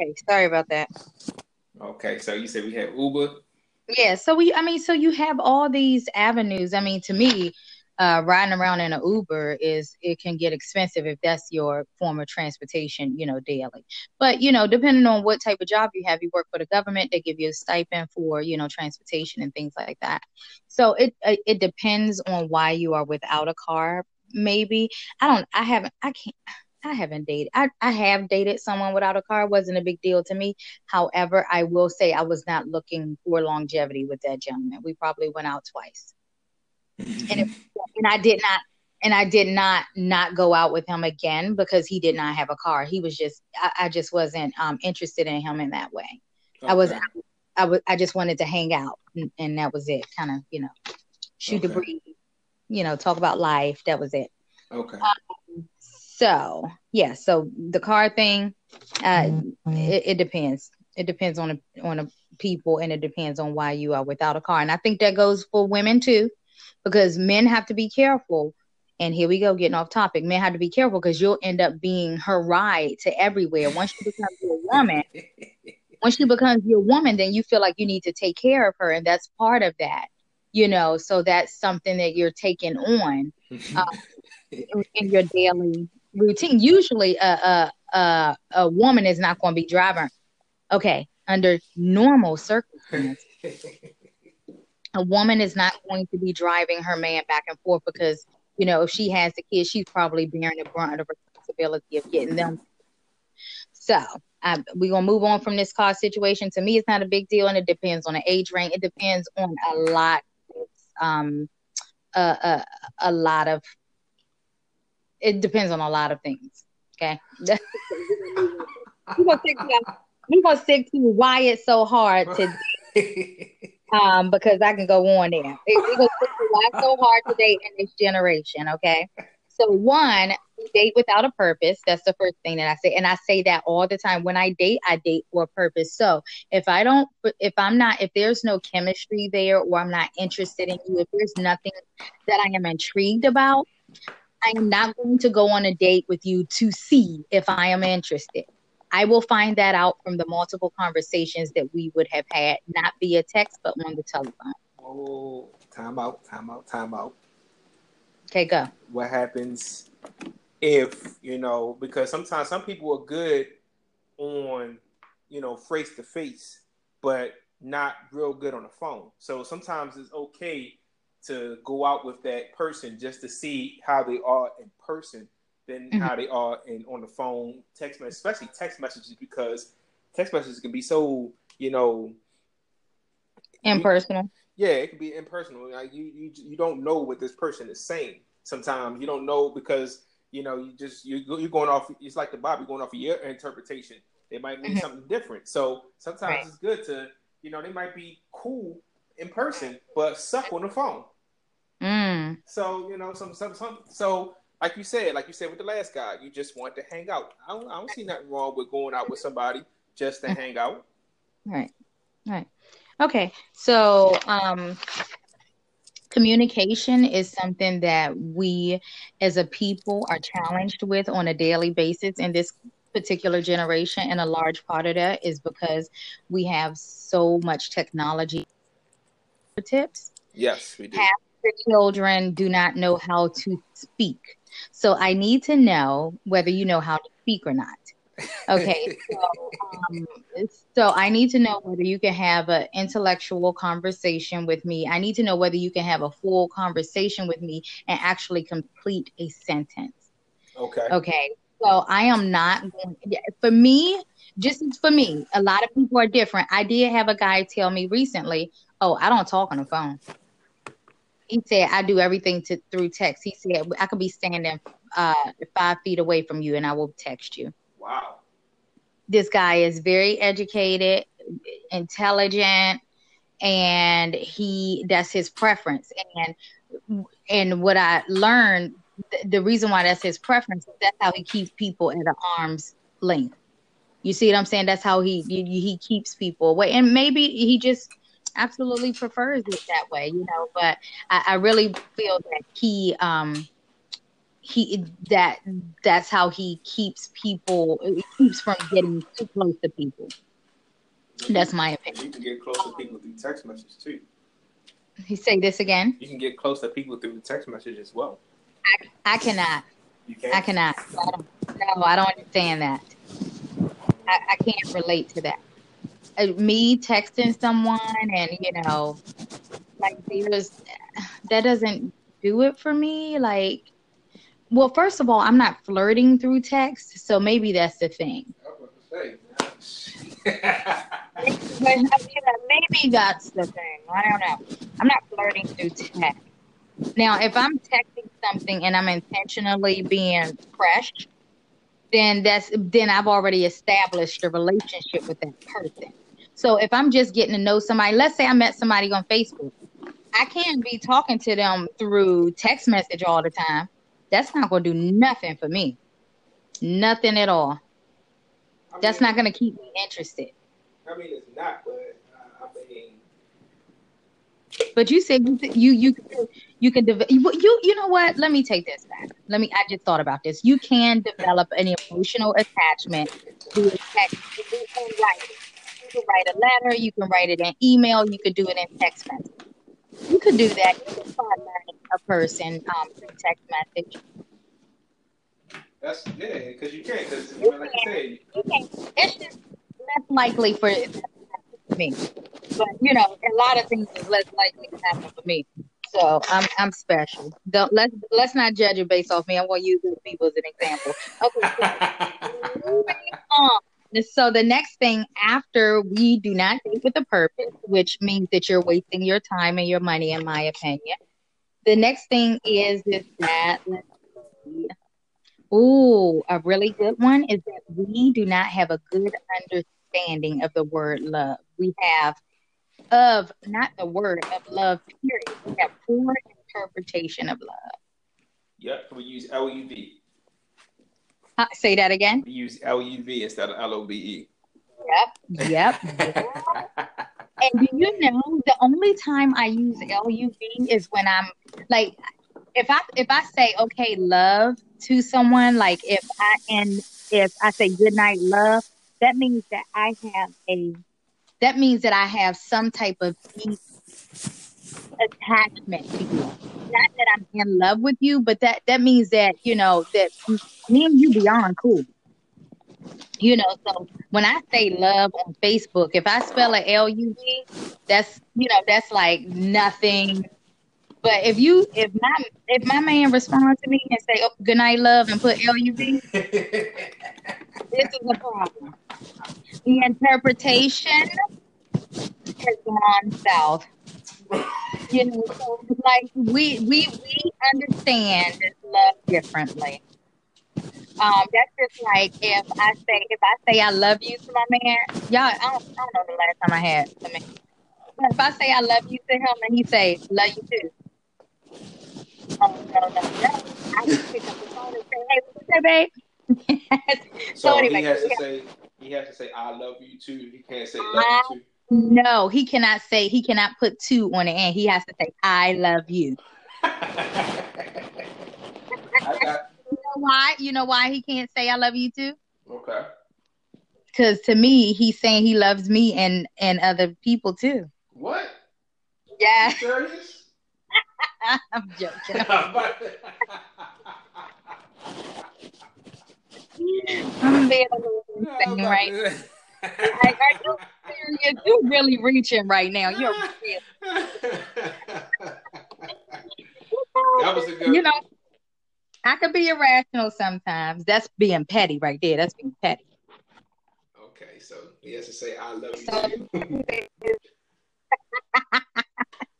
Okay, sorry about that. Okay, so you said we had Uber. Yeah, so we, I mean, so you have all these avenues. I mean, to me, uh, riding around in an Uber is it can get expensive if that's your form of transportation, you know, daily. But you know, depending on what type of job you have, you work for the government, they give you a stipend for you know transportation and things like that. So it it depends on why you are without a car. Maybe I don't. I haven't. I can't. I haven't dated. I, I have dated someone without a car. It wasn't a big deal to me. However, I will say I was not looking for longevity with that gentleman. We probably went out twice. and, it, and I did not and I did not not go out with him again because he did not have a car. He was just I, I just wasn't um, interested in him in that way. Okay. I was I was I just wanted to hang out and, and that was it. Kind of you know shoot okay. the breeze, you know talk about life. That was it. Okay. Um, so yeah, so the car thing, uh, mm-hmm. it, it depends. It depends on a, on a people, and it depends on why you are without a car. And I think that goes for women too, because men have to be careful. And here we go, getting off topic. Men have to be careful because you'll end up being her ride to everywhere. Once you become a woman, once she becomes your woman, then you feel like you need to take care of her, and that's part of that. You know, so that's something that you're taking on uh, in, in your daily routine. Usually, a a a, a woman is not going to be driving. Okay, under normal circumstances, a woman is not going to be driving her man back and forth because you know if she has the kids, she's probably bearing the brunt of the responsibility of getting them. So we're gonna move on from this car situation. To me, it's not a big deal, and it depends on the age range. It depends on a lot, um, a, a, a lot of it depends on a lot of things. Okay. we're gonna stick to we're gonna stick to why it's so hard to um because I can go on there. We're gonna stick to why it's so hard to date in this generation, okay? So one, date without a purpose. That's the first thing that I say. And I say that all the time. When I date, I date for a purpose. So if I don't if I'm not if there's no chemistry there or I'm not interested in you, if there's nothing that I am intrigued about, I am not going to go on a date with you to see if I am interested. I will find that out from the multiple conversations that we would have had, not via text, but on the telephone. Oh, time out, time out, time out. Okay, go. What happens if, you know, because sometimes some people are good on, you know, face to face, but not real good on the phone. So sometimes it's okay to go out with that person just to see how they are in person than mm-hmm. how they are in on the phone, text message, especially text messages because text messages can be so, you know, impersonal. You, yeah, it can be impersonal. Like you, you, you don't know what this person is saying. Sometimes you don't know because you know you just you you're going off. It's like the Bobby going off of your interpretation. They might mean mm-hmm. something different. So sometimes right. it's good to you know they might be cool in person but suck on the phone. Mm. So you know, some some some. So like you said, like you said with the last guy, you just want to hang out. I don't, I don't see nothing wrong with going out with somebody just to hang out. Right. Right. Okay. So um communication is something that we as a people are challenged with on a daily basis in this particular generation and a large part of that is because we have so much technology tips yes we do half the children do not know how to speak. So I need to know whether you know how to speak or not. Okay. so, um, so I need to know whether you can have an intellectual conversation with me. I need to know whether you can have a full conversation with me and actually complete a sentence. Okay. Okay. So I am not going, for me, just for me, a lot of people are different. I did have a guy tell me recently, oh, I don't talk on the phone he said I do everything to through text. He said I could be standing uh, five feet away from you and I will text you. Wow. This guy is very educated, intelligent, and he that's his preference. And and what I learned, the reason why that's his preference that's how he keeps people at an arm's length. You see what I'm saying? That's how he he, he keeps people away. And maybe he just absolutely prefers it that way, you know. But I, I really feel that he um he that that's how he keeps people keeps from getting too close to people. That's my opinion. You can get close to people through text messages too. He say this again. You can get close to people through text message as well. I, I cannot. I cannot. I don't, no, I don't understand that. I, I can't relate to that. Uh, me texting someone and you know, like there's that doesn't do it for me. Like, well, first of all, I'm not flirting through text, so maybe that's the thing. but you know, maybe that's the thing. I don't know. I'm not flirting through text. Now, if I'm texting something and I'm intentionally being fresh, then that's then I've already established a relationship with that person. So if I'm just getting to know somebody, let's say I met somebody on Facebook, I can't be talking to them through text message all the time. That's not going to do nothing for me. Nothing at all. I That's not going to keep me interested. I mean, it's not, but uh, I mean. But you said you you you you can develop. You you know what? Let me take this back. Let me. I just thought about this. You can develop an emotional attachment to a text. You can write it. You can write a letter. You can write it in email. You could do it in text message. You could do that. You can learning a person um, through text message. That's yeah, because you can't. Because like I said, you can't. It's just less likely for me. But you know, a lot of things is less likely to happen for me. So I'm I'm special. Don't let's let's not judge it based off me. I'm gonna use other people as an example. Okay. So moving on. So the next thing after we do not date with a purpose, which means that you're wasting your time and your money, in my opinion. The next thing is is that. Ooh, a really good one is that we do not have a good understanding of the word love. We have of not the word of love, period. We have poor interpretation of love. Yep, we use L U V. Uh, say that again. We use L U V instead of L O V E. Yep, yep. and do you know the only time I use L U V is when I'm like, if I if I say okay, love to someone, like if I and if I say good night, love, that means that I have a that means that I have some type of deep attachment to you. Not that I'm in love with you, but that that means that you know that me and you beyond cool. You know, so when I say love on Facebook, if I spell it L U V, that's you know that's like nothing but if you, if my, if my man responds to me and say, "Oh, good night, love," and put L U V, this is a problem. The interpretation has gone south. You know, so like we we we understand love differently. Um, that's just like if I say if I say I love you to my man, y'all. I don't, I don't know the last time I had. I mean, if I say I love you to him and he say love you too, Oh, no, no, no. I just pick up the phone and say, hey, what's up, babe? so, so anyway, he has to say he has to say I love you too. He can't say love I, you too. No, he cannot say he cannot put two on the end. He has to say I love you. I got... You know why? You know why he can't say I love you too? Okay. Because to me, he's saying he loves me and and other people too. What? Yeah. You serious? I'm joking. I'm being a little insane right like, are you? You're really reaching right now. You're that was a good. You know, I could be irrational sometimes. That's being petty right there. That's being petty. Okay, so he has to say, "I love you."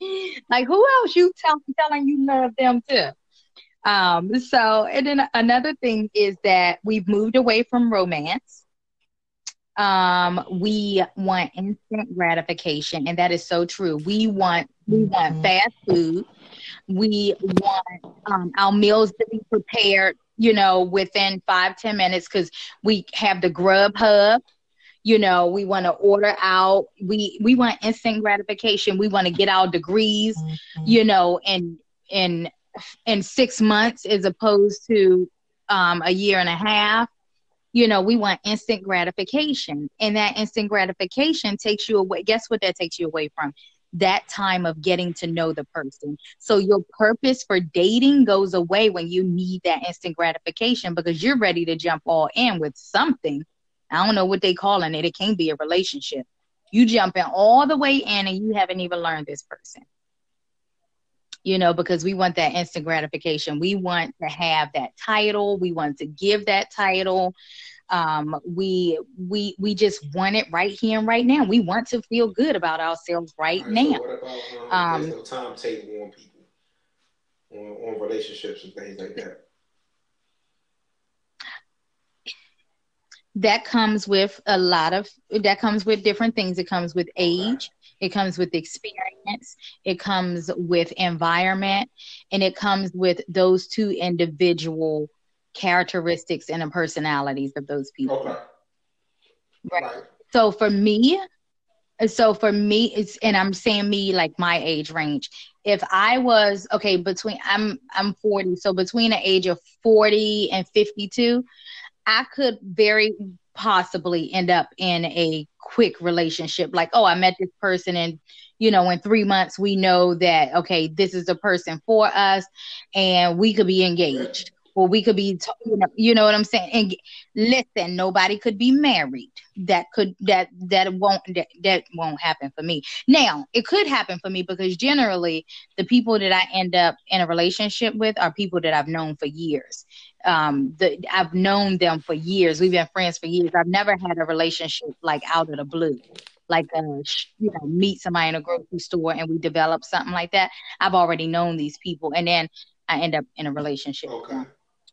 like who else you tell, telling you love them too? Um, so and then another thing is that we've moved away from romance. Um, we want instant gratification, and that is so true. We want we want mm-hmm. fast food. We want um, our meals to be prepared, you know, within five ten minutes because we have the Grubhub you know we want to order out we we want instant gratification we want to get our degrees mm-hmm. you know in in in six months as opposed to um, a year and a half. You know, we want instant gratification, and that instant gratification takes you away. Guess what? That takes you away from that time of getting to know the person. So your purpose for dating goes away when you need that instant gratification because you're ready to jump all in with something. I don't know what they calling it. It can't be a relationship. You jumping all the way in and you haven't even learned this person. You know, because we want that instant gratification. We want to have that title. We want to give that title. Um, we we we just want it right here and right now. We want to feel good about ourselves right, right now. So what about um, um, no timetable on people, on, on relationships and things like that? That comes with a lot of that comes with different things. It comes with age. It comes with experience. It comes with environment, and it comes with those two individual characteristics and the personalities of those people. Okay. Right. right. So for me, so for me, it's and I'm saying me like my age range. If I was okay between I'm I'm 40, so between the age of 40 and 52, I could very possibly end up in a quick relationship. Like, oh, I met this person and you know, in three months we know that okay, this is the person for us and we could be engaged or we could be you know, you know what i'm saying? And listen nobody could be married. That could that that won't that, that won't happen for me. Now it could happen for me because generally the people that i end up in a relationship with are people that i've known for years um the, i've known them for years we've been friends for years i've never had a relationship like out of the blue like uh, you know meet somebody in a grocery store and we develop something like that i've already known these people and then i end up in a relationship okay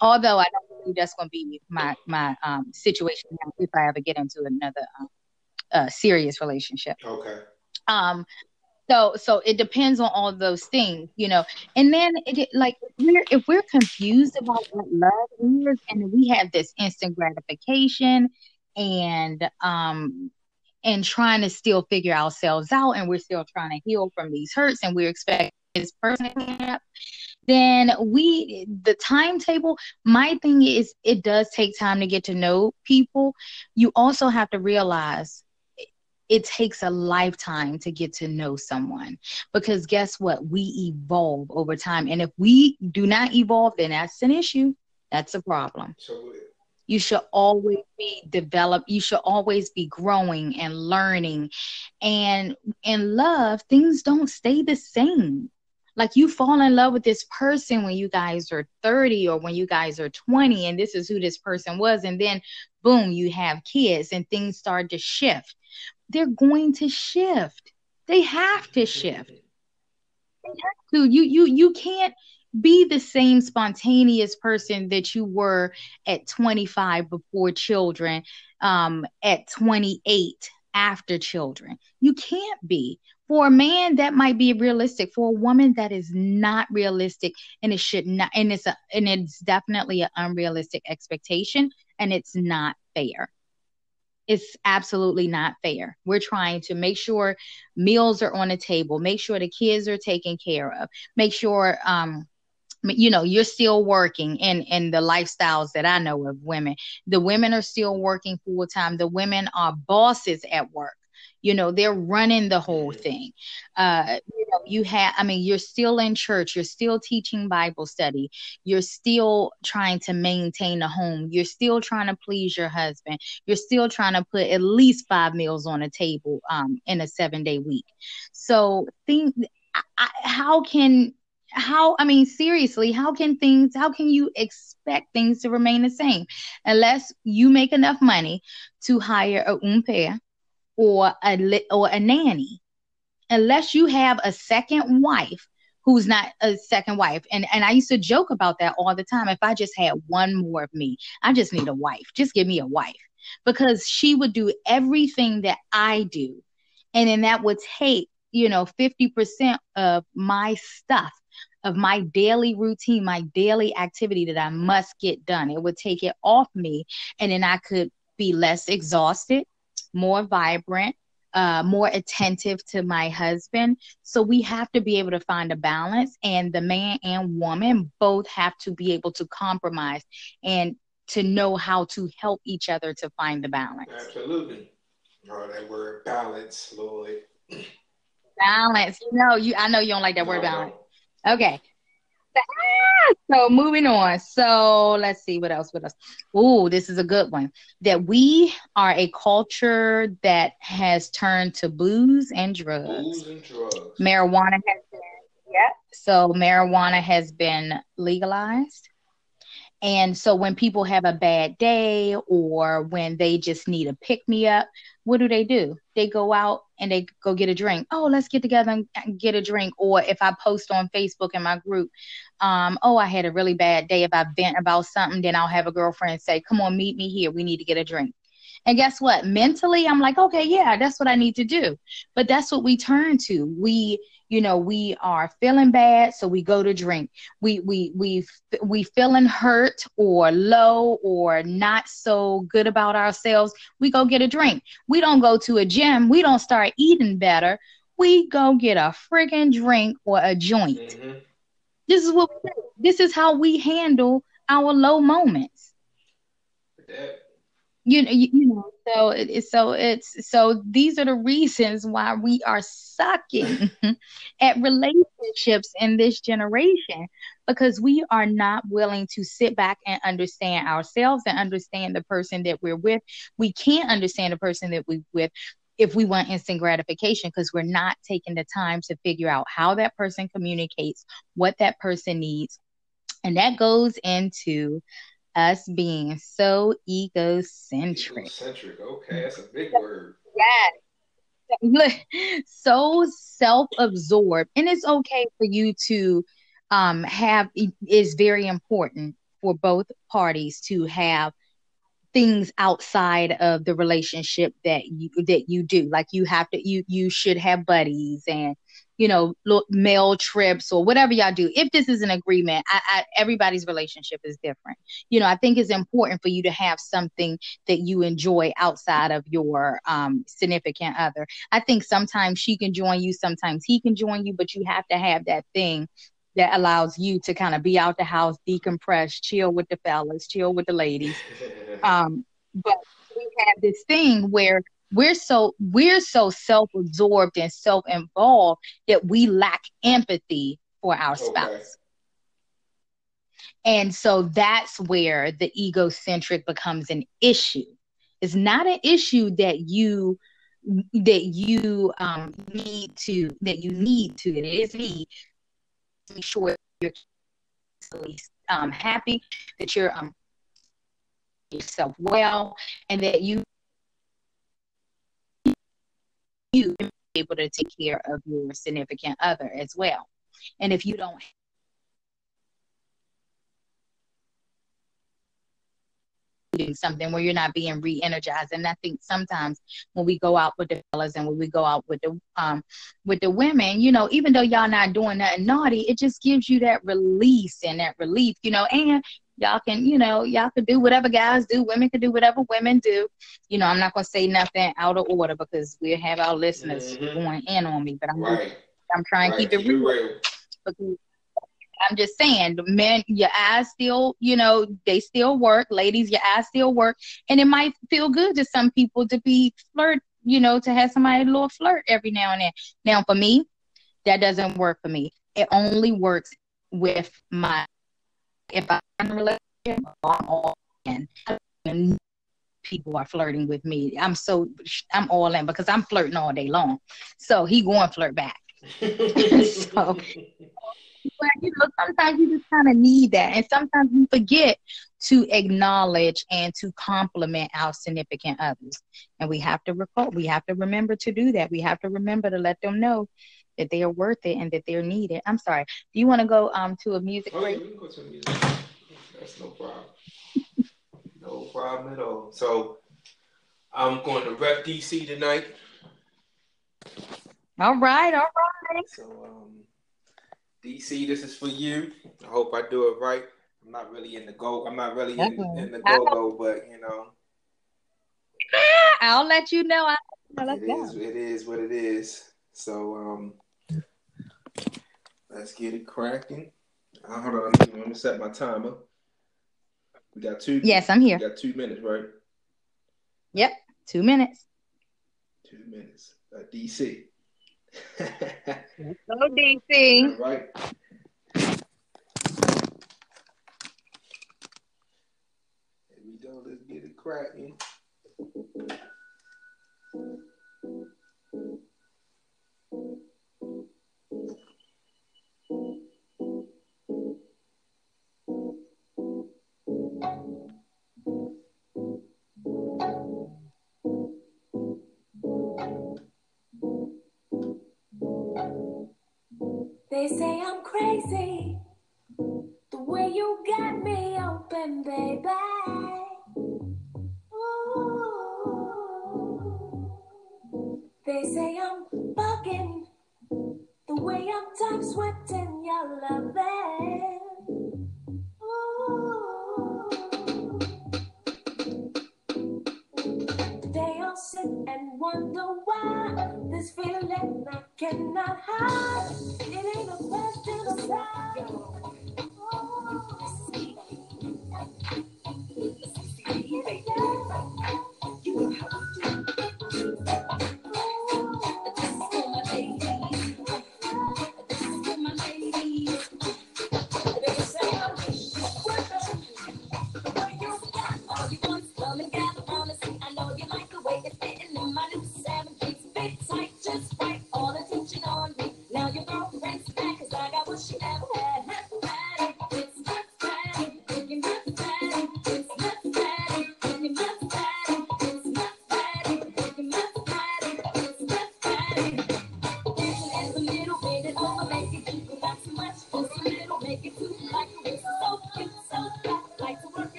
although I don't believe that's going to be my my um, situation if I ever get into another um, uh, serious relationship. Okay. Um. So so it depends on all those things, you know. And then it, like if we're if we're confused about what love is, and we have this instant gratification, and um and trying to still figure ourselves out, and we're still trying to heal from these hurts, and we're expecting this person up then we the timetable my thing is it does take time to get to know people you also have to realize it takes a lifetime to get to know someone. Because guess what? We evolve over time. And if we do not evolve then that's an issue. That's a problem. You should always be developed you should always be growing and learning. And in love things don't stay the same. Like you fall in love with this person when you guys are 30 or when you guys are 20 and this is who this person was. And then boom you have kids and things start to shift they're going to shift. They have to shift. They have to. You you you can't be the same spontaneous person that you were at 25 before children um at 28 after children. You can't be. For a man that might be realistic. For a woman that is not realistic and it should not and it's a and it's definitely an unrealistic expectation and it's not fair it's absolutely not fair. We're trying to make sure meals are on the table make sure the kids are taken care of make sure um you know you're still working in in the lifestyles that i know of women. The women are still working full time. The women are bosses at work you know they're running the whole thing. Uh you know you have i mean you're still in church you're still teaching bible study you're still trying to maintain a home you're still trying to please your husband you're still trying to put at least five meals on a table um in a seven day week. So think I, how can how i mean seriously how can things how can you expect things to remain the same unless you make enough money to hire a au pair or a or a nanny unless you have a second wife who's not a second wife. And and I used to joke about that all the time. If I just had one more of me I just need a wife. Just give me a wife. Because she would do everything that I do. And then that would take you know 50% of my stuff of my daily routine my daily activity that I must get done. It would take it off me and then I could be less exhausted more vibrant, uh, more attentive to my husband. So we have to be able to find a balance, and the man and woman both have to be able to compromise and to know how to help each other to find the balance. Absolutely. Oh, that word balance, Lord. Balance. No, you. I know you don't like that no, word balance. Okay. So moving on. So let's see what else. What else? Ooh, this is a good one. That we are a culture that has turned to booze and drugs. Booze and drugs. Marijuana has been. Yeah. So marijuana has been legalized. And so when people have a bad day or when they just need a pick me up, what do they do? They go out and they go get a drink. Oh, let's get together and get a drink. Or if I post on Facebook in my group, um, oh, I had a really bad day. If I vent about something, then I'll have a girlfriend say, Come on, meet me here. We need to get a drink. And guess what? Mentally, I'm like, okay, yeah, that's what I need to do. But that's what we turn to. We you know we are feeling bad so we go to drink we we we we feeling hurt or low or not so good about ourselves we go get a drink we don't go to a gym we don't start eating better we go get a friggin' drink or a joint mm-hmm. this is what we do. this is how we handle our low moments you know, you, you know so it, so it's so these are the reasons why we are sucking mm-hmm. at relationships in this generation because we are not willing to sit back and understand ourselves and understand the person that we're with. We can't understand the person that we're with if we want instant gratification because we're not taking the time to figure out how that person communicates what that person needs. And that goes into us being so egocentric. Egocentric, okay, that's a big word. Yes. so self-absorbed and it's okay for you to um have it's very important for both parties to have things outside of the relationship that you that you do like you have to you you should have buddies and you know, male trips or whatever y'all do. If this is an agreement, I, I, everybody's relationship is different. You know, I think it's important for you to have something that you enjoy outside of your um, significant other. I think sometimes she can join you, sometimes he can join you, but you have to have that thing that allows you to kind of be out the house, decompress, chill with the fellas, chill with the ladies. Um, but we have this thing where we're so we're so self-absorbed and self-involved that we lack empathy for our spouse. And so that's where the egocentric becomes an issue. It's not an issue that you that you um, need to that you need to. It is need to be sure you're um, happy that you're um, yourself well and that you you be able to take care of your significant other as well. And if you don't something where you're not being re-energized and i think sometimes when we go out with the fellas and when we go out with the um with the women you know even though y'all not doing nothing naughty it just gives you that release and that relief you know and y'all can, you know, y'all can do whatever guys do. Women can do whatever women do. You know, I'm not gonna say nothing out of order because we have our listeners mm-hmm. going in on me, but I'm right. I'm trying right. to keep it real. real. Because I'm just saying, men, your eyes still, you know, they still work. Ladies, your eyes still work, and it might feel good to some people to be flirt, you know, to have somebody a little flirt every now and then. Now, for me, that doesn't work for me. It only works with my if I'm in a relationship, I'm all in. People are flirting with me. I'm so I'm all in because I'm flirting all day long. So he going flirt back. so but you know, sometimes you just kind of need that, and sometimes we forget to acknowledge and to compliment our significant others. And we have to recall, we have to remember to do that. We have to remember to let them know that they are worth it and that they're needed. I'm sorry. Do you want to go um to a music oh, break? Yeah, we can go to music. That's no problem. no problem at all. So I'm going to rep DC tonight. All right, all right. So um DC, this is for you. I hope I do it right. I'm not really in the go. I'm not really in, in the go go, but you know. I'll let you know. I it is. It is what it is. So um, let's get it cracking. Uh, hold on, let me set my timer. We got two. Yes, I'm here. We got two minutes, right? Yep, two minutes. Two minutes. Uh, DC. Hello, DC. Right. Here we go. Let's get it cracking. They say I'm crazy. The way you got me open, baby. Ooh. They say I'm bugging. The way I'm top sweating your loving. They all sit and wonder why this feeling I cannot hide. Yeah.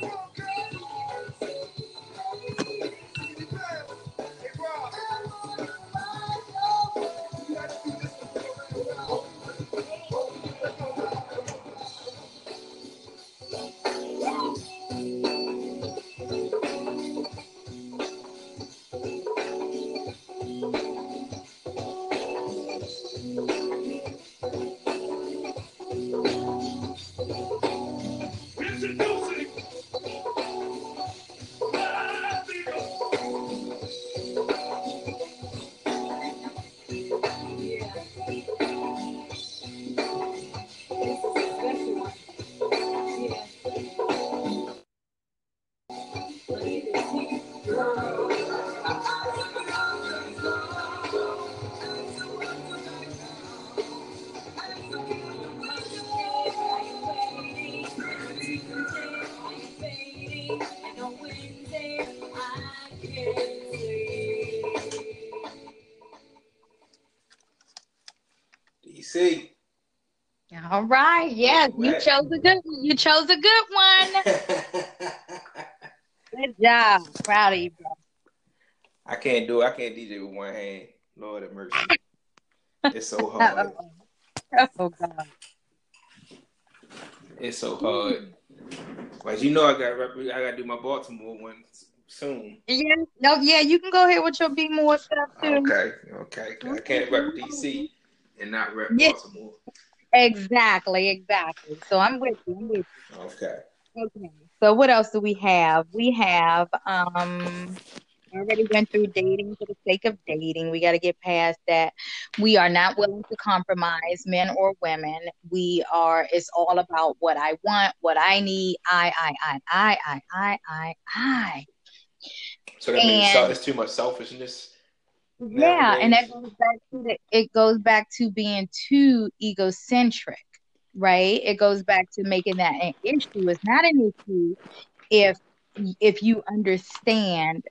Goodbye. All right. Yes, you chose a good one. You chose a good one. Good job. Proud of you, bro. I can't do it. I can't DJ with one hand. Lord have mercy. It's so hard. Oh God. It's so hard. But you know I got I got to do my Baltimore one soon. Yeah. No. Yeah. You can go ahead with your B-more stuff too. Okay, okay. I can't rep DC and not rep Yeah. Baltimore. Exactly. Exactly. So I'm with you. I'm with Okay. you. Okay. So what else do we have? We have um. Already went through dating for the sake of dating. We got to get past that. We are not willing to compromise, men or women. We are. It's all about what I want, what I need. I, I, I, I, I, I, I, I. So that means so, And- it's too much selfishness. Yeah, and that goes back to the, it goes back to being too egocentric, right? It goes back to making that an issue. It's not an issue if if you understand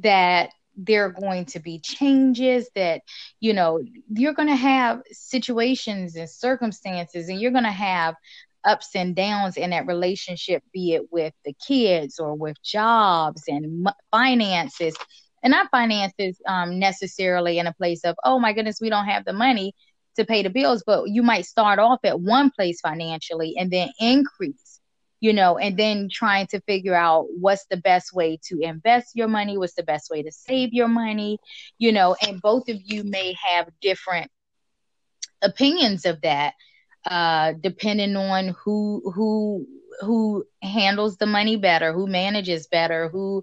that there are going to be changes that you know you're going to have situations and circumstances and you're going to have ups and downs in that relationship be it with the kids or with jobs and m- finances and not finances um, necessarily in a place of oh my goodness we don't have the money to pay the bills but you might start off at one place financially and then increase you know and then trying to figure out what's the best way to invest your money what's the best way to save your money you know and both of you may have different opinions of that uh depending on who who who handles the money better who manages better who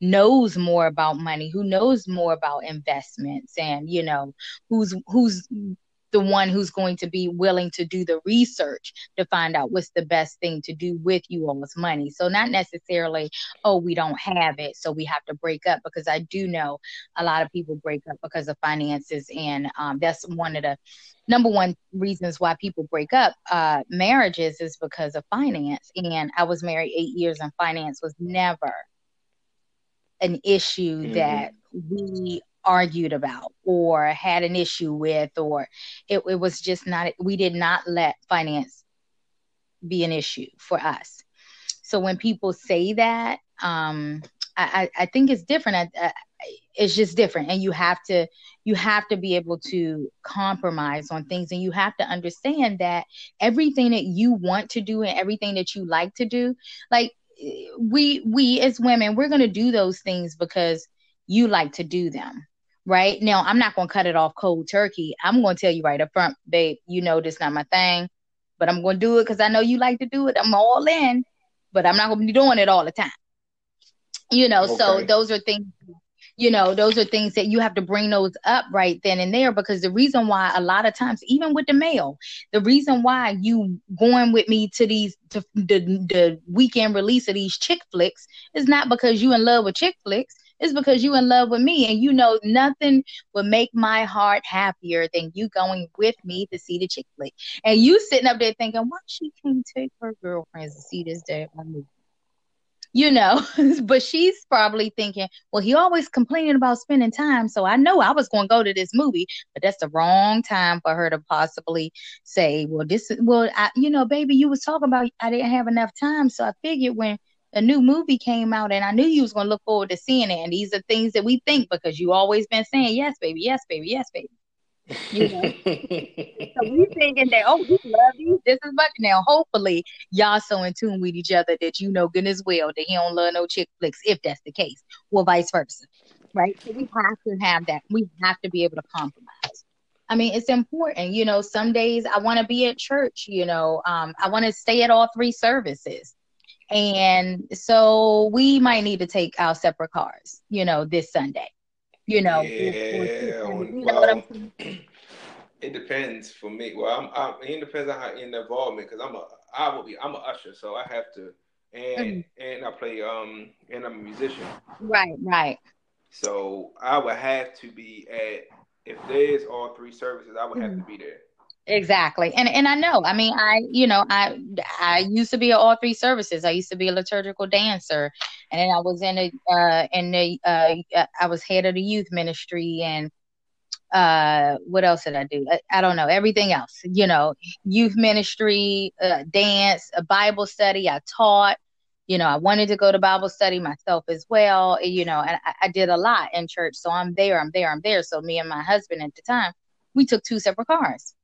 knows more about money who knows more about investments and you know who's who's the one who's going to be willing to do the research to find out what's the best thing to do with you all's money. So not necessarily, oh, we don't have it, so we have to break up because I do know a lot of people break up because of finances, and um, that's one of the number one reasons why people break up uh, marriages is because of finance. And I was married eight years, and finance was never an issue Mhm. that we argued about or had an issue with or it, it was just not we did not let finance be an issue for us. So when people say that um i i, I think it's different. I, I, it's just different. And you have to you have to be able to compromise on things and you have to understand that everything that you want to do and everything that you like to do like we we as women we're going to do those things because you like to do them right? Now i'm not going to cut it off cold turkey. I'm going to tell you right up front babe you know this not my thing but i'm going to do it because i know you like to do it. I'm all in but i'm not going to be doing it all the time. You know so those are things you know those are things that you have to bring those up right then and there because the reason why a lot of times even with the male the reason why you going with me to these to the, the weekend release of these chick flicks is not because you in love with chick flicks. It's because you in love with me and you know nothing would make my heart happier than you going with me to see the chick flick. And you sitting up there thinking why she can't take her girlfriends to see this damn movie you know but she's probably thinking well he always complaining about spending time so i know i was going to go to this movie but that's the wrong time for her to possibly say well this is well I, you know baby you was talking about i didn't have enough time so i figured when a new movie came out and i knew you was going to look forward to seeing it and these are things that we think because you always been saying yes baby yes baby yes baby you know so we thinking that oh we love you just as much now. Hopefully y'all so in tune with each other that you know goodness well that he don't love no chick flicks if that's the case, or vice versa, right? So we have to have that. We have to be able to compromise. I mean, it's important. You know, some days I want to be at church. You know, um, I want to stay at all three services. And so we might need to take our separate cars, you know, this Sunday. You know, or- or Yeah, you know saying? it depends for me. Well, I'm, I'm, it depends on how in the involvement because I'm a I will be I'm an usher, so I have to and and I play um and I'm a musician, Right, right. so I would have to be at if there's all three services, I would have to be there. Exactly. And and I know. I mean, I you know, I I used to be at all three services. I used to be a liturgical dancer, and then I was in a uh in the uh I was head of the youth ministry and uh what else did I do? I, I don't know, everything else. You know, youth ministry, uh dance, a Bible study, I taught. You know, I wanted to go to Bible study myself as well. You know, and I, I did a lot in church. So I'm there, I'm there, I'm there. So me and my husband at the time, we took two separate cars.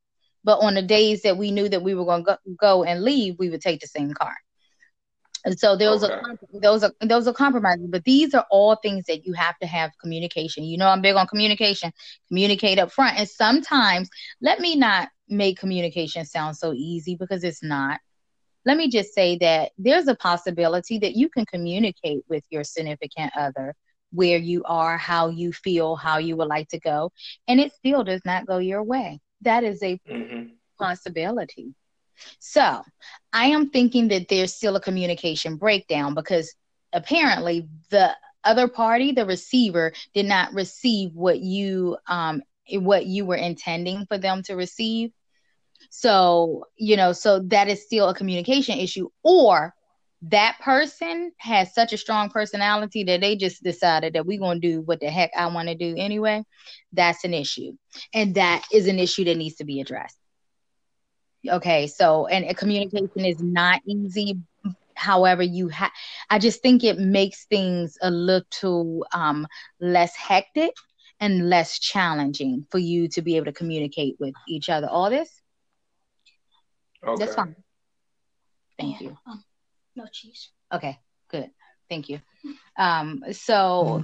But on the days that we knew that we were going to go, and leave, we would take the same car. And so those Okay. are those are those are compromises. But these are all things that you have to have communication. You know, I'm big on communication. Communicate up front. And sometimes, let me not make communication sound so easy because it's not. Let me just say that there's a possibility that you can communicate with your significant other where you are, how you feel, how you would like to go, and it still does not go your way. That is a hmm possibility. So I am thinking that there's still a communication breakdown because apparently the other party, the receiver, did not receive what you um what you were intending for them to receive. So, you know, so that is still a communication issue, or that person has such a strong personality that they just decided that we're going to do what the heck I want to do anyway, that's an issue. And that is an issue that needs to be addressed. Okay, so and communication is not easy. However, you have, I just think it makes things a little um, less hectic and less challenging for you to be able to communicate with each other. All this, Okay. that's fine. Thank you. Um, no cheese. Okay, good. Thank you. Um, so,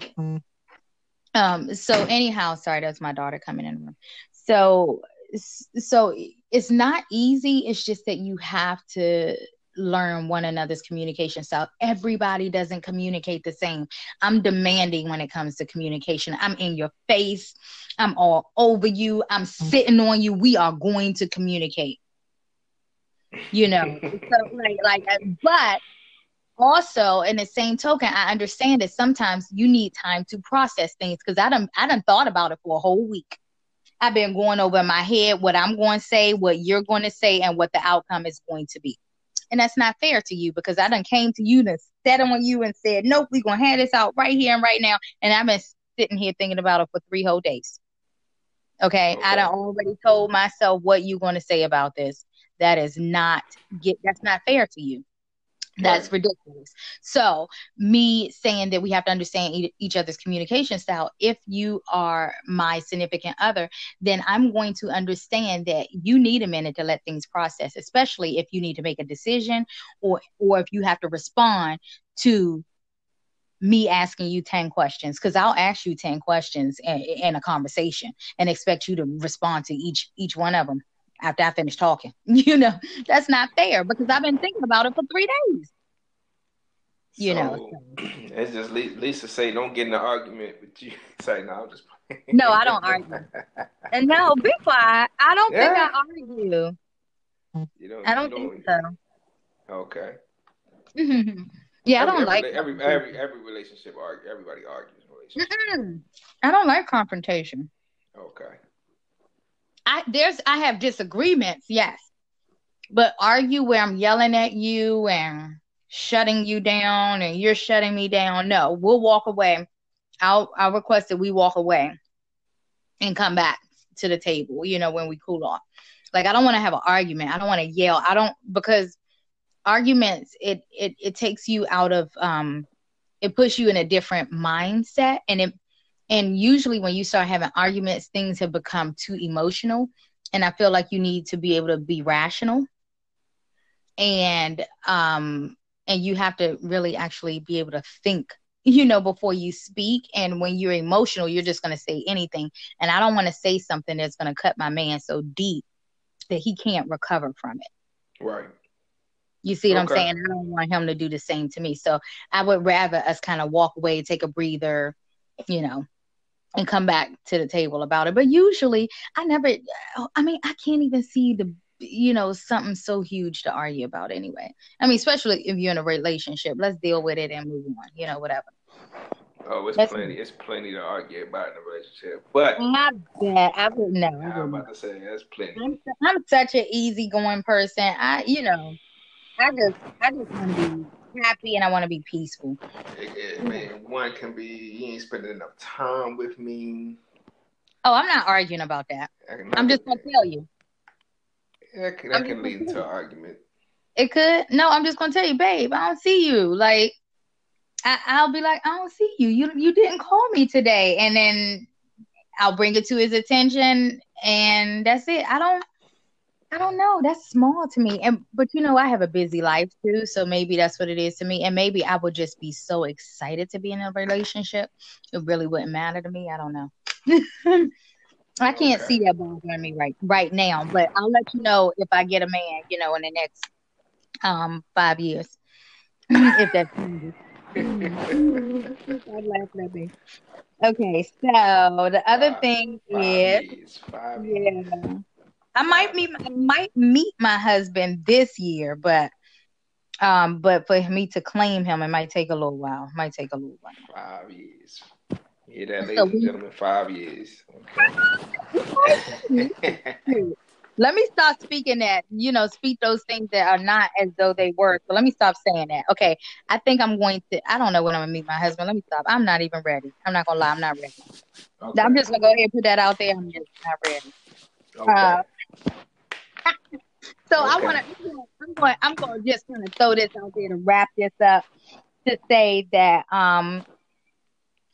um, so anyhow, sorry, that's my daughter coming in room. So, so it's not easy. It's just that you have to learn one another's communication style. Everybody doesn't communicate the same. I'm demanding when it comes to communication. I'm in your face. I'm all over you. I'm sitting on you. We are going to communicate. You know, so like, like, uh, but also in the same token, I understand that sometimes you need time to process things because I done I done thought about it for a whole week. I've been going over in my head what I'm going to say, what you're going to say, and what the outcome is going to be. And that's not fair to you because I done came to you and sat on you and said, Nope, we're gonna have this out right here and right now. And I've been sitting here thinking about it for three whole days. Okay. I done already told myself what you're gonna say about this. That is not get that's not fair to you. That's ridiculous. So, me saying that we have to understand e- each other's communication style, if you are my significant other, then I'm going to understand that you need a minute to let things process, especially if you need to make a decision or or if you have to respond to me asking you 10 questions because I'll ask you 10 questions in, in a conversation and expect you to respond to each each one of them after I finish talking. You know, that's not fair because I've been thinking about it for 3 days. You know. So, it's just Lisa say, don't get in an argument with you. Say, no, I'm just playing. No, I don't argue. And no, be quiet. I don't think I argue. You don't, I don't you think so. Okay. yeah, I don't every, like every every every relationship argue. Everybody argues relationship. Mm-mm. I don't like confrontation. Okay. I there's I have disagreements, yes. But argue where I'm yelling at you and shutting you down and you're shutting me down. No, we'll walk away. I'll I'll request that we walk away and come back to the table, you know, when we cool off. Like I don't want to have an argument. I don't want to yell. I don't because arguments it it it takes you out of um it puts you in a different mindset and it and usually when you start having arguments things have become too emotional and i feel like you need to be able to be rational and um and you have to really actually be able to think you know before you speak and when you're emotional you're just going to say anything and i don't want to say something that's going to cut my man so deep that he can't recover from it Right. you see what Okay. I'm saying? I don't want him to do the same to me. So I would rather us kind of walk away, take a breather, you know, and come back to the table about it. But usually I never, oh, I mean, I can't even see the, you know, something so huge to argue about anyway. I mean, especially if you're in a relationship, let's deal with it and move on, you know, whatever. Oh, it's That's- plenty. It's plenty to argue about in a relationship. But Not that I would no. I I'm about to say that's plenty. I'm, I'm such an easygoing person. I, you know, I just, I just want to be happy and I want to be peaceful. It, it, man, one can be you ain't spending enough time with me. Oh, I'm not arguing about that. I'm just gonna tell you. That can, that can lead gonna an argument. It could. No, I'm just gonna tell you, babe. I don't see you. Like, I, I'll be like, I don't see you. You you didn't call me today, and then I'll bring it to his attention, and that's it. I don't. I don't know. That's small to me. And but you know, I have a busy life too, so maybe that's what it is to me. And maybe I would just be so excited to be in a relationship, it really wouldn't matter to me. I don't know. I can't Okay. see that bothering me right right now, but I'll let you know if I get a man, you know, in the next um five years. if that changes. I'm at me. Okay, so the other Five- thing is. Five years. Yeah. I might meet I might meet my husband this year, but um, but for me to claim him, it might take a little while. It might take a little while. Five years. Hear that, So ladies and gentlemen? Five years. Okay. let me stop speaking that, you know, speak those things that are not as though they were. So let me stop saying that. Okay. I think I'm going to, I don't know when I'm going to meet my husband. Let me stop. I'm not even ready. I'm not going to lie. I'm not ready. Okay. I'm just going to go ahead and put that out there. I'm just not ready. Okay. Uh, So I want to, I'm going, I'm going to just kind of throw this out there to wrap this up to say that, um,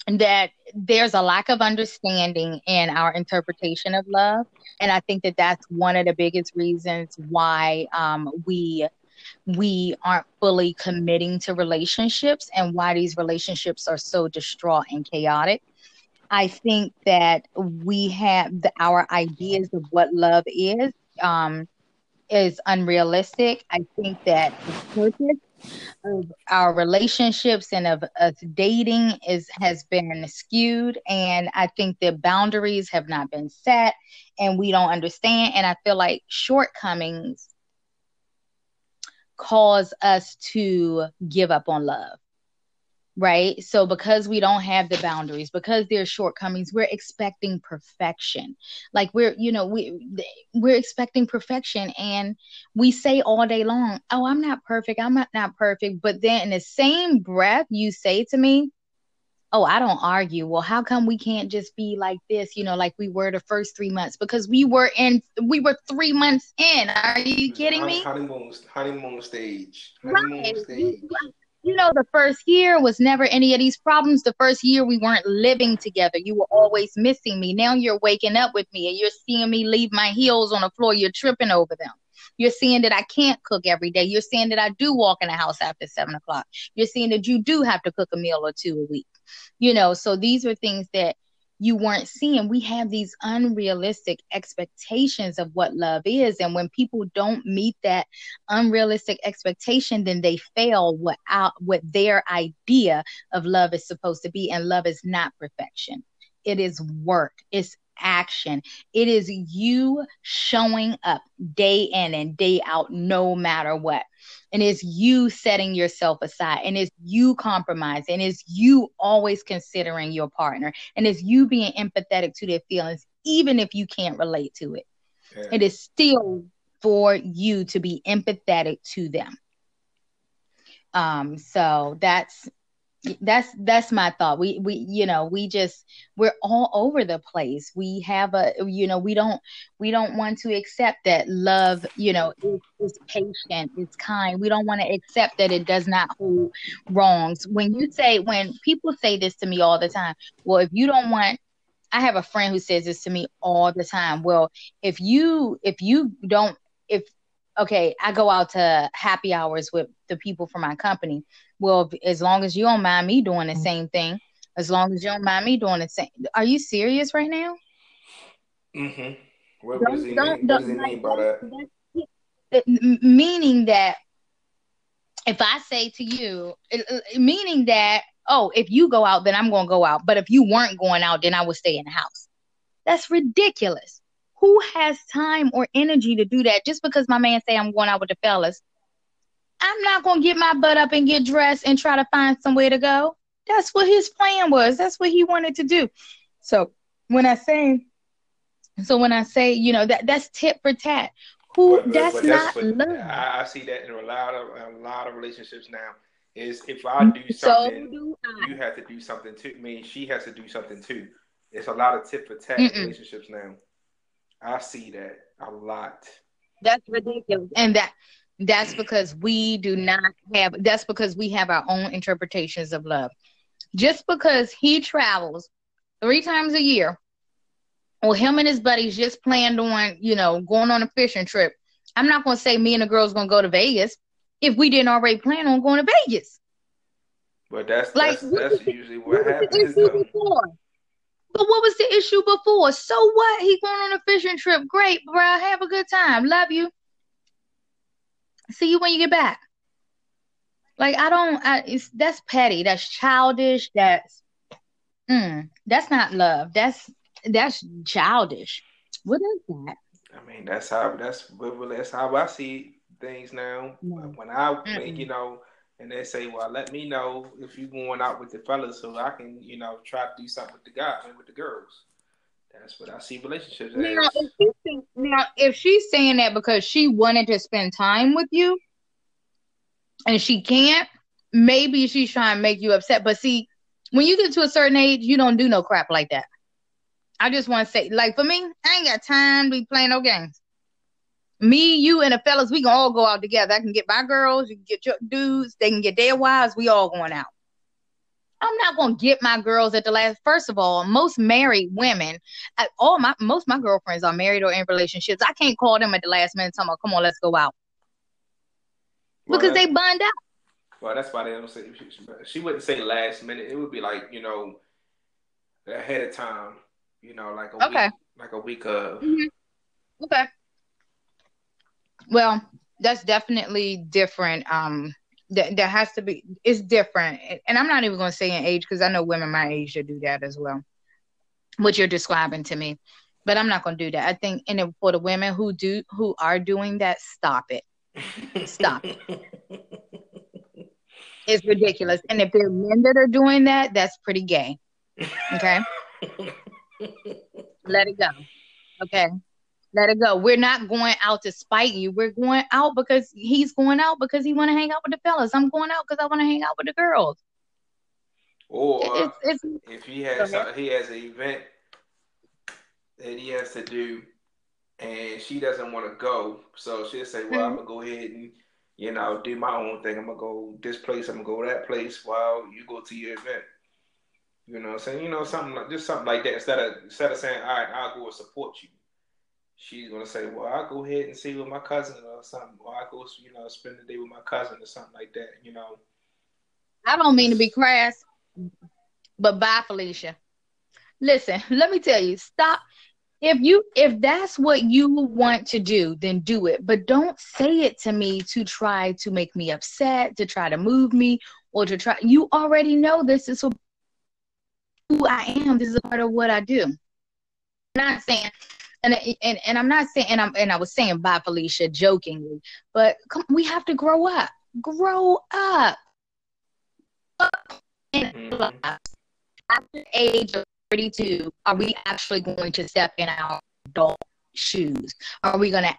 that there's a lack of understanding in our interpretation of love, and I think that that's one of the biggest reasons why um, we we aren't fully committing to relationships and why these relationships are so distraught and chaotic. I think that we have the, our ideas of what love is um, is unrealistic. I think that the purpose of our relationships and of us dating is has been skewed, and I think the boundaries have not been set, and we don't understand. And I feel like shortcomings cause us to give up on love right so because we don't have the boundaries because there's shortcomings we're expecting perfection like we're you know we we're expecting perfection and we say all day long oh i'm not perfect i'm not, not perfect but then in the same breath you say to me oh i don't argue well how come we can't just be like this you know like we were the first three months because we were in we were three months in are you kidding me Honeymoon, honeymoon stage. Right. Honeymoon stage. You know, the first year was never any of these problems. The first year we weren't living together. You were always missing me. Now you're waking up with me and you're seeing me leave my heels on the floor. You're tripping over them. You're seeing that I can't cook every day. You're seeing that I do walk in the house after seven o'clock. You're seeing that you do have to cook a meal or two a week. You know, so these are things that you weren't seeing. We have these unrealistic expectations of what love is. And when people don't meet that unrealistic expectation, then they fail what out what their idea of love is supposed to be. And love is not perfection. It is work. It's action. It is you showing up day in and day out, no matter what. And it's you setting yourself aside, and it's you compromising, and it's you always considering your partner, and it's you being empathetic to their feelings, even if you can't relate to it. Yeah. It is still for you to be empathetic to them. Um, so that's that's that's my thought. We we you know we just we're all over the place. We have a you know we don't we don't want to accept that love you know is, is patient, it's kind. We don't want to accept that it does not hold wrongs. When you say when people say this to me all the time, well if you don't want I have a friend who says this to me all the time. Well, if you if you don't if okay, I go out to happy hours with the people from my company. Well, as long as you don't mind me doing the same thing, as long as you don't mind me doing the same. Are you serious right now? Mm-hmm. What, what does he Don't- mean? What does he mean by that? Meaning that if I say to you, it- it- meaning that, oh, if you go out, then I'm going to go out. But if you weren't going out, then I would stay in the house. That's ridiculous. Who has time or energy to do that? Just because my man say I'm going out with the fellas, I'm not going to get my butt up and get dressed and try to find somewhere to go. That's what his plan was. That's what he wanted to do. So when I say, so when I say, you know, that that's tit for tat. Who? But- but- that's but not what- love. I, I see that in a lot of a lot of relationships now. Is if I mm, do So something, do I. you have to do something too. I mean, she has to do something too. It's a lot of tit for tat relationships now. I see that a lot. That's ridiculous. And that that's because we do not have that's because we have our own interpretations of love. Just because he travels three times a year, or him and his buddies just planned on, you know, going on a fishing trip. I'm not gonna say me and the girls gonna go to Vegas if we didn't already plan on going to Vegas. But that's Like, that's, that's usually What what was the happens. Before? But what was the issue before? So what? He going on a fishing trip. Great, bro. Have a good time. Love you. See you when you get back. Like I don't. I, it's that's petty. That's childish. That's mm, that's not love. That's that's childish. What is that? I mean, that's how that's that's how I see things now. No. When I, Mm-mm. you know, and they say, "Well, let me know if you going out with the fellas, so I can, you know, try to do something with the guy and with the girls." That's what I see relationships Now as. if, she's, now, if she's saying that because she wanted to spend time with you and she can't, maybe she's trying to make you upset. But see, when you get to a certain age, you don't do no crap like that. I just want to say, like for me, I ain't got time to be playing no games. Me, you, and the fellas, we can all go out together. I can get my girls, you can get your dudes, they can get their wives. We all going out. I'm not gonna get my girls at the last. First of all, most married women, uh, all my most of my girlfriends are married or in relationships. I can't call them at the last minute. Talking about, come on, let's go out Well, because they burned out. Well, that's why they don't say. She, she wouldn't say last minute. It would be like you know, ahead of time. You know, like a Okay. week, like a week of. Okay. Well, that's definitely different. Um, that there has to be. It's different, and I'm not even going to say in age because I know women my age should do that as well. What you're describing to me, but I'm not going to do that. I think, and for the women who do who are doing that, stop it. Stop. it. It's ridiculous. And if there are men that are doing that, that's pretty gay. Okay. Let it go. Okay. Let it go. We're not going out to spite you. We're going out because he's going out because he want to hang out with the fellas. I'm going out because I want to hang out with the girls. or It's it's if he has he has an event that he has to do, and she doesn't want to go, so she'll say, "Well, I'm gonna mm-hmm. go ahead and you know do my own thing. I'm gonna go this place. I'm gonna go that place while you go to your event." You know, what I'm saying you know something like just something like that. Instead of instead of saying, "All right, I'll go and support you," she's gonna say, "Well, I'll go ahead and see with my cousin or something, or I go you know spend the day with my cousin or something like that." You know. I don't mean to be crass, but bye, Felicia. Listen, let me tell you, stop. If you if that's what you want to do, then do it. But don't say it to me to try to make me upset, to try to move me, or to try. You already know this is who I am. This is part of what I do. I'm not saying, and and and I'm not saying, and I'm and I was saying bye, Felicia, jokingly, but come, we have to grow up. Grow up. Mhm. At the age of 32, are we actually going to step in our adult shoes? Are we going to